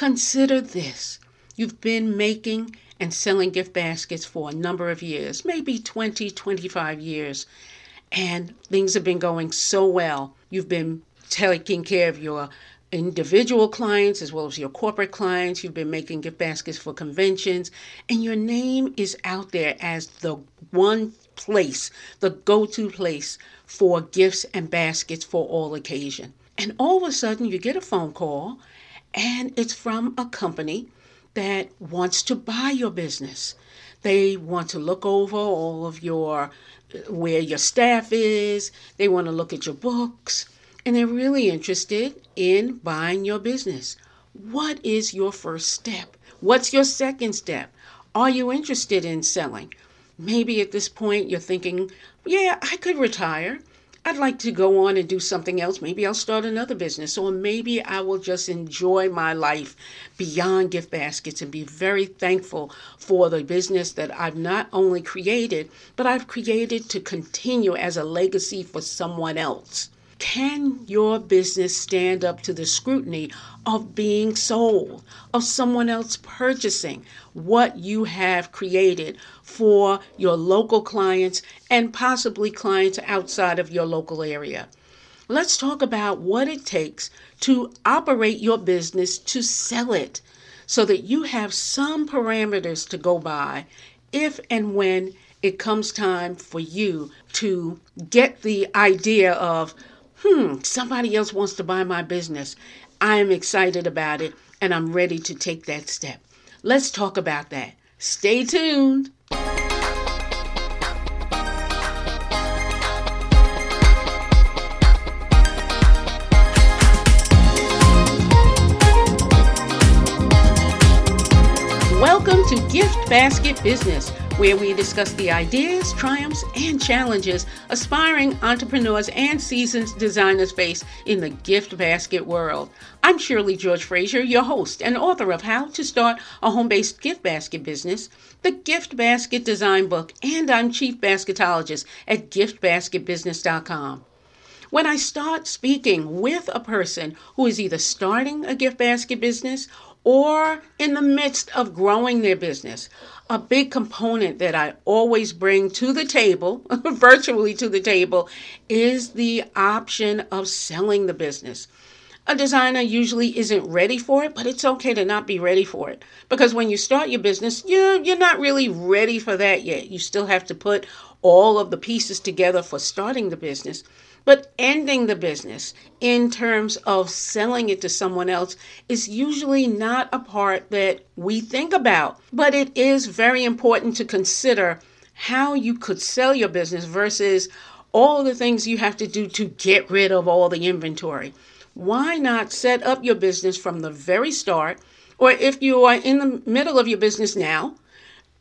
Consider this you've been making and selling gift baskets for a number of years, maybe 20, 25 years, and things have been going so well. You've been taking care of your individual clients as well as your corporate clients. You've been making gift baskets for conventions, and your name is out there as the one place, the go to place for gifts and baskets for all occasion. And all of a sudden, you get a phone call, and it's from a company that wants to buy your business. They want to look over all of your uh, where your staff is. They want to look at your books and they're really interested in buying your business. What is your first step? What's your second step? Are you interested in selling? Maybe at this point you're thinking, yeah, I could retire. I'd like to go on and do something else. Maybe I'll start another business, or maybe I will just enjoy my life beyond gift baskets and be very thankful for the business that I've not only created, but I've created to continue as a legacy for someone else. Can your business stand up to the scrutiny of being sold, of someone else purchasing what you have created for your local clients and possibly clients outside of your local area? Let's talk about what it takes to operate your business to sell it so that you have some parameters to go by if and when it comes time for you to get the idea of hmm, somebody else wants to buy my business. I am excited about it and I'm ready to take that step. Let's talk about that. Stay tuned. Welcome to Gift Basket Business where we discuss the ideas, triumphs, and challenges aspiring entrepreneurs and seasoned designers face in the gift basket world. I'm Shirley George Frazier, your host and author of How to Start a Home Based Gift Basket Business, the Gift Basket Design Book, and I'm Chief Basketologist at giftbasketbusiness.com. When I start speaking with a person who is either starting a gift basket business or in the midst of growing their business, a big component that I always bring to the table, virtually to the table, is the option of selling the business. A designer usually isn't ready for it, but it's okay to not be ready for it. Because when you start your business, you're, you're not really ready for that yet. You still have to put all of the pieces together for starting the business. But ending the business in terms of selling it to someone else is usually not a part that we think about. But it is very important to consider how you could sell your business versus all the things you have to do to get rid of all the inventory. Why not set up your business from the very start? Or if you are in the middle of your business now,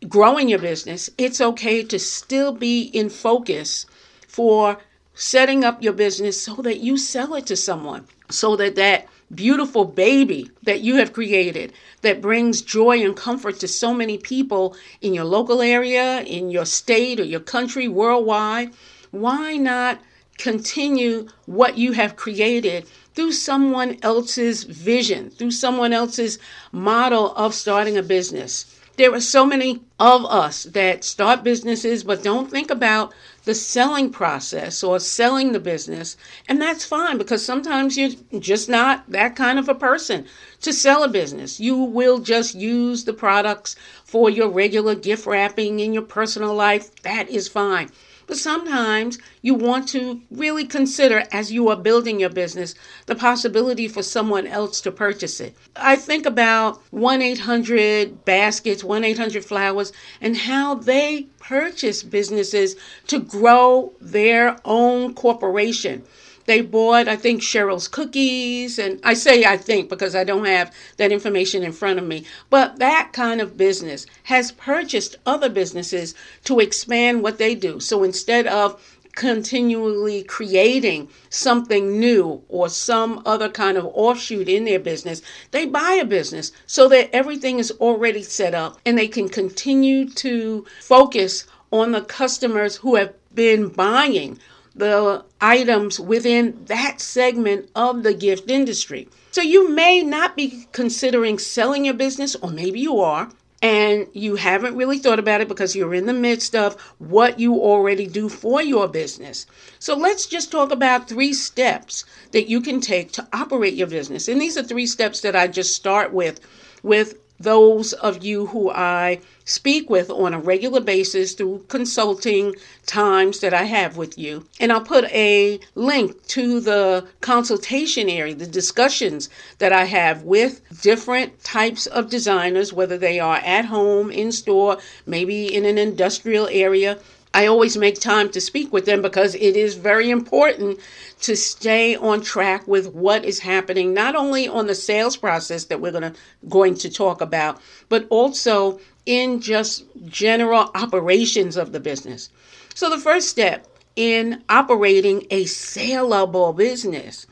growing your business, it's okay to still be in focus for setting up your business so that you sell it to someone, so that that beautiful baby that you have created that brings joy and comfort to so many people in your local area, in your state or your country, worldwide, why not continue what you have created through someone else's vision, through someone else's model of starting a business? There are so many of us that start businesses but don't think about the selling process or selling the business. And that's fine because sometimes you're just not that kind of a person to sell a business. You will just use the products for your regular gift wrapping in your personal life. That is fine. But sometimes you want to really consider, as you are building your business, the possibility for someone else to purchase it. I think about 1 800 baskets, 1 800 flowers, and how they purchase businesses to grow their own corporation. They bought, I think, Cheryl's Cookies. And I say I think because I don't have that information in front of me. But that kind of business has purchased other businesses to expand what they do. So instead of continually creating something new or some other kind of offshoot in their business, they buy a business so that everything is already set up and they can continue to focus on the customers who have been buying the items within that segment of the gift industry. So you may not be considering selling your business, or maybe you are, and you haven't really thought about it because you're in the midst of what you already do for your business. So let's just talk about three steps that you can take to operate your business. And these are three steps that I just start with with those of you who I speak with on a regular basis through consulting times that I have with you. And I'll put a link to the consultation area, the discussions that I have with different types of designers, whether they are at home, in store, maybe in an industrial area I always make time to speak with them because it is very important to stay on track with what is happening not only on the sales process that we're to going to talk about but also in just general operations of the business. So the first step in operating a saleable business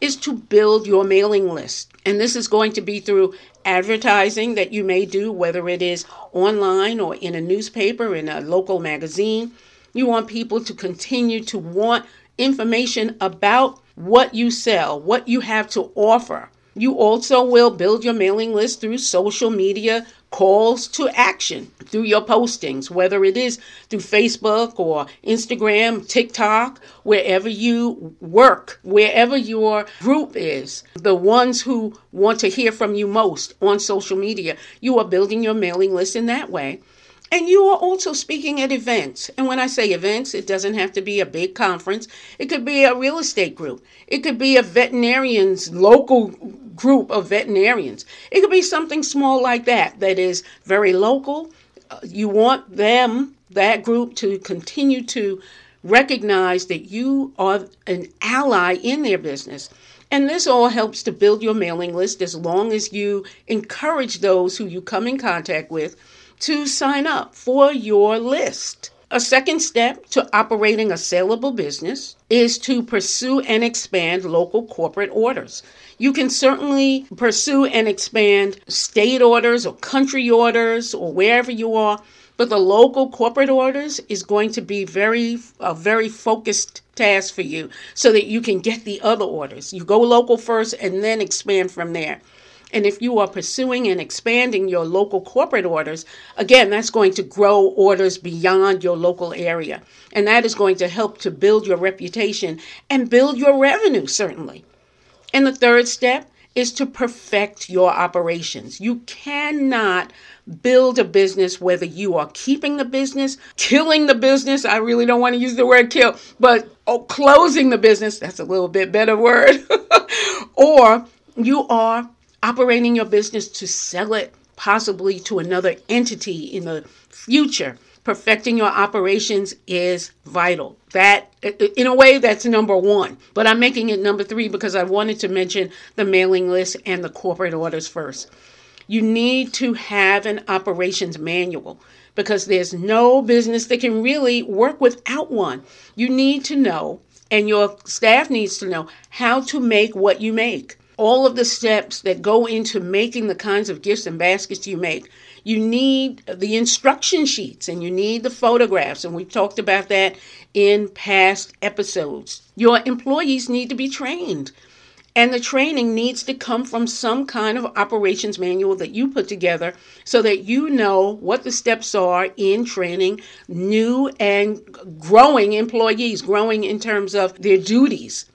is to build your mailing list. And this is going to be through advertising that you may do, whether it is online or in a newspaper, in a local magazine. You want people to continue to want information about what you sell, what you have to offer. You also will build your mailing list through social media calls to action through your postings, whether it is through Facebook or Instagram, TikTok, wherever you work, wherever your group is, the ones who want to hear from you most on social media, you are building your mailing list in that way. And you are also speaking at events. And when I say events, it doesn't have to be a big conference. It could be a real estate group. It could be a veterinarian's local group of veterinarians. It could be something small like that, that is very local. Uh, you want them, that group, to continue to recognize that you are an ally in their business. And this all helps to build your mailing list as long as you encourage those who you come in contact with to sign up for your list. A second step to operating a saleable business is to pursue and expand local corporate orders. You can certainly pursue and expand state orders or country orders or wherever you are, but the local corporate orders is going to be very a very focused task for you so that you can get the other orders. You go local first and then expand from there. And if you are pursuing and expanding your local corporate orders, again, that's going to grow orders beyond your local area. And that is going to help to build your reputation and build your revenue, certainly. And the third step is to perfect your operations. You cannot build a business whether you are keeping the business, killing the business. I really don't want to use the word kill, but oh, closing the business. That's a little bit better word. or you are operating your business to sell it possibly to another entity in the future. Perfecting your operations is vital. That, in a way, that's number one. But I'm making it number three because I wanted to mention the mailing list and the corporate orders first. You need to have an operations manual because there's no business that can really work without one. You need to know, and your staff needs to know, how to make what you make all of the steps that go into making the kinds of gifts and baskets you make. You need the instruction sheets and you need the photographs, and we've talked about that in past episodes. Your employees need to be trained. And the training needs to come from some kind of operations manual that you put together so that you know what the steps are in training new and growing employees, growing in terms of their duties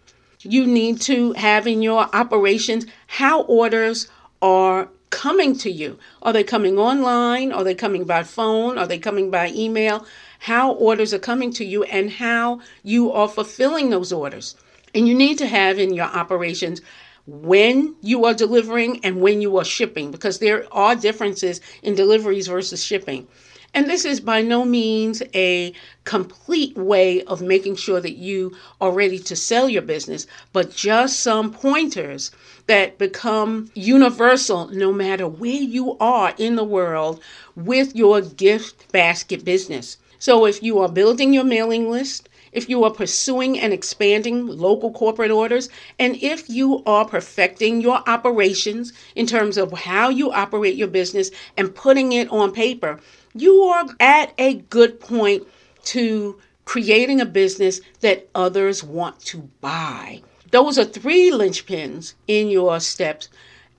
you need to have in your operations how orders are coming to you. Are they coming online? Are they coming by phone? Are they coming by email? How orders are coming to you and how you are fulfilling those orders. And you need to have in your operations when you are delivering and when you are shipping because there are differences in deliveries versus shipping. And this is by no means a complete way of making sure that you are ready to sell your business, but just some pointers that become universal no matter where you are in the world with your gift basket business. So if you are building your mailing list, if you are pursuing and expanding local corporate orders, and if you are perfecting your operations in terms of how you operate your business and putting it on paper, you are at a good point to creating a business that others want to buy. Those are three linchpins in your steps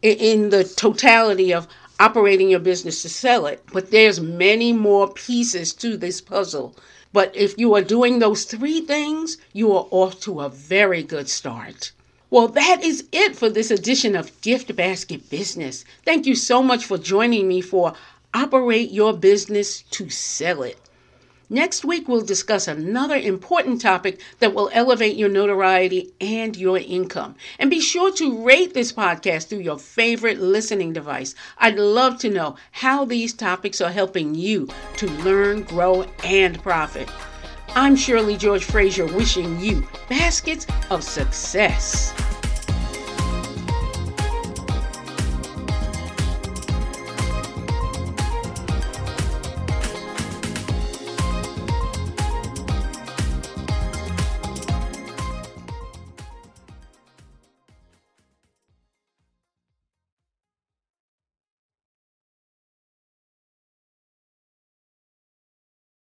in the totality of operating your business to sell it. But there's many more pieces to this puzzle. But if you are doing those three things, you are off to a very good start. Well, that is it for this edition of Gift Basket Business. Thank you so much for joining me for Operate Your Business to Sell It. Next week, we'll discuss another important topic that will elevate your notoriety and your income. And be sure to rate this podcast through your favorite listening device. I'd love to know how these topics are helping you to learn, grow, and profit. I'm Shirley George Frazier wishing you baskets of success.